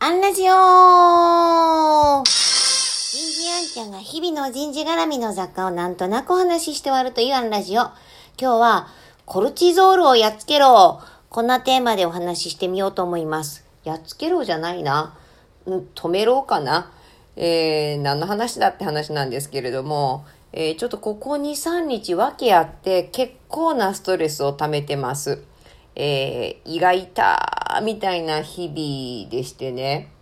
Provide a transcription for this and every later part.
アンラジオ人事アンちゃんが日々の人事絡みの雑貨をなんとなくお話しして終わるというアンラジオ。今日は、コルチゾールをやっつけろこんなテーマでお話ししてみようと思います。やっつけろじゃないな。止めろかな。えー、何の話だって話なんですけれども、えー、ちょっとここ2、3日訳あって結構なストレスを溜めてます。えー、胃が痛みたいな日々でしてね。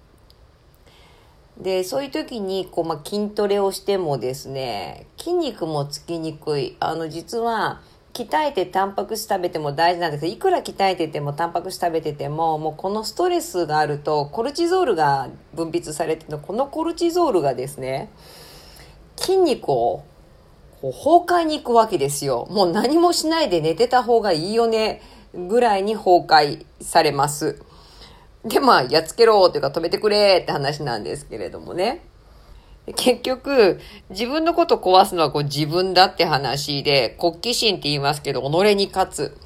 で、そういう時に、こう、まあ、筋トレをしてもですね、筋肉もつきにくい。あの、実は、鍛えてタンパク質食べても大事なんですけど、いくら鍛えててもタンパク質食べてても、もうこのストレスがあると、コルチゾールが分泌されてるの、このコルチゾールがですね、筋肉をこう崩壊に行くわけですよ。もう何もしないで寝てた方がいいよね、ぐらいに崩壊されます。で、まあ、やっつけろというか止めてくれって話なんですけれどもね。結局、自分のこと壊すのはこう自分だって話で、国旗心って言いますけど、己に勝つ。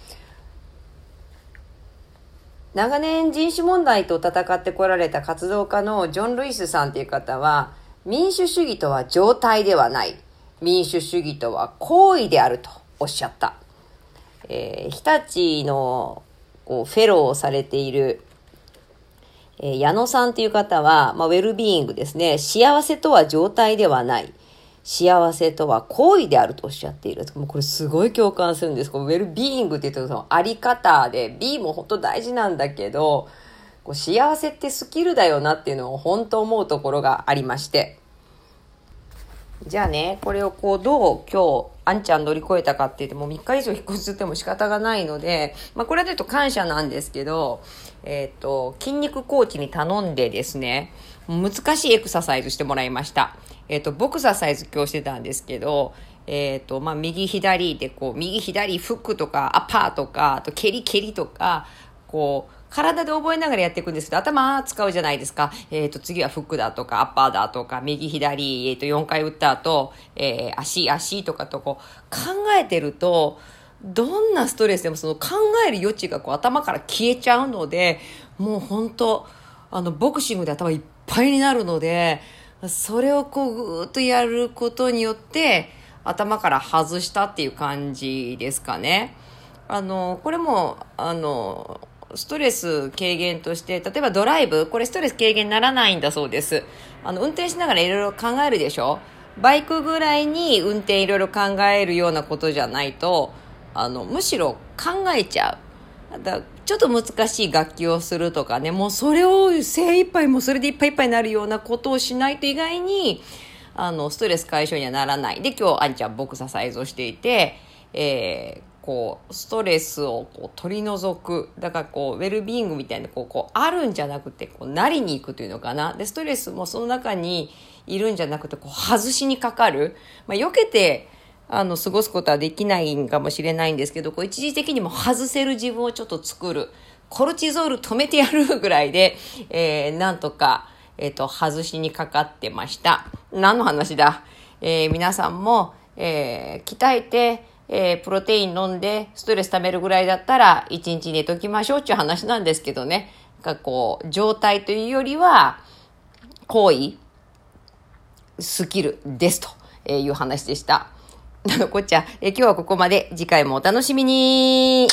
長年人種問題と戦ってこられた活動家のジョン・ルイスさんっていう方は、民主主義とは状態ではない。民主主義とは行為であるとおっしゃった。えー、日立のこうフェローをされている、えー、矢野さんという方は、まあ、ウェルビーイングですね。幸せとは状態ではない。幸せとは行為であるとおっしゃっている。もうこれすごい共感するんです。このウェルビーイングって言うとそのあり方で、B も本当大事なんだけど、こう幸せってスキルだよなっていうのを本当思うところがありまして。じゃあね、これをこうどう今日、あんちゃん乗り越えたかって言っても3日以上引っ越しっても仕方がないので、まあこれだと感謝なんですけど、えっ、ー、と、筋肉コーチに頼んでですね、難しいエクササイズしてもらいました。えっ、ー、と、ボクササイズ今日してたんですけど、えっ、ー、と、まあ右左でこう、右左フックとかアパーとか、あと蹴り蹴りとか、こう、体で覚えながらやっていくんですけど、頭使うじゃないですか。えっ、ー、と、次はフックだとか、アッパーだとか、右左、えっ、ー、と、4回打った後、えー、足、足とかとこう、考えてると、どんなストレスでもその考える余地がこう頭から消えちゃうので、もう本当あの、ボクシングで頭いっぱいになるので、それをこう、ぐーっとやることによって、頭から外したっていう感じですかね。あの、これも、あの、ストレス軽減として、例えばドライブ、これストレス軽減にならないんだそうです。あの、運転しながらいろいろ考えるでしょ？バイクぐらいに運転いろいろ考えるようなことじゃないと、あの、むしろ考えちゃう。だちょっと難しい楽器をするとかね、もうそれを精一杯もそれでいっぱいいっぱいになるようなことをしないと意外に、あの、ストレス解消にはならない。で、今日、あんちゃんボクササイズをしていて、えー、こう、ストレスをこう取り除く。だからこう、ウェルビーイングみたいな、こう、こう、あるんじゃなくて、こう、なりに行くというのかな。で、ストレスもその中にいるんじゃなくて、こう、外しにかかる。まあ、避けて、あの、過ごすことはできないんかもしれないんですけど、こう、一時的にも外せる自分をちょっと作る。コルチゾール止めてやるぐらいで、えー、なんとか、えっ、ー、と、外しにかかってました。何の話だ？えー、皆さんも、えー、鍛えて、えー、プロテイン飲んでストレス溜めるぐらいだったら一日寝ときましょうっていう話なんですけどね。がこう、状態というよりは、行為、スキルですという話でした。なのこっちゃん、え、今日はここまで。次回もお楽しみに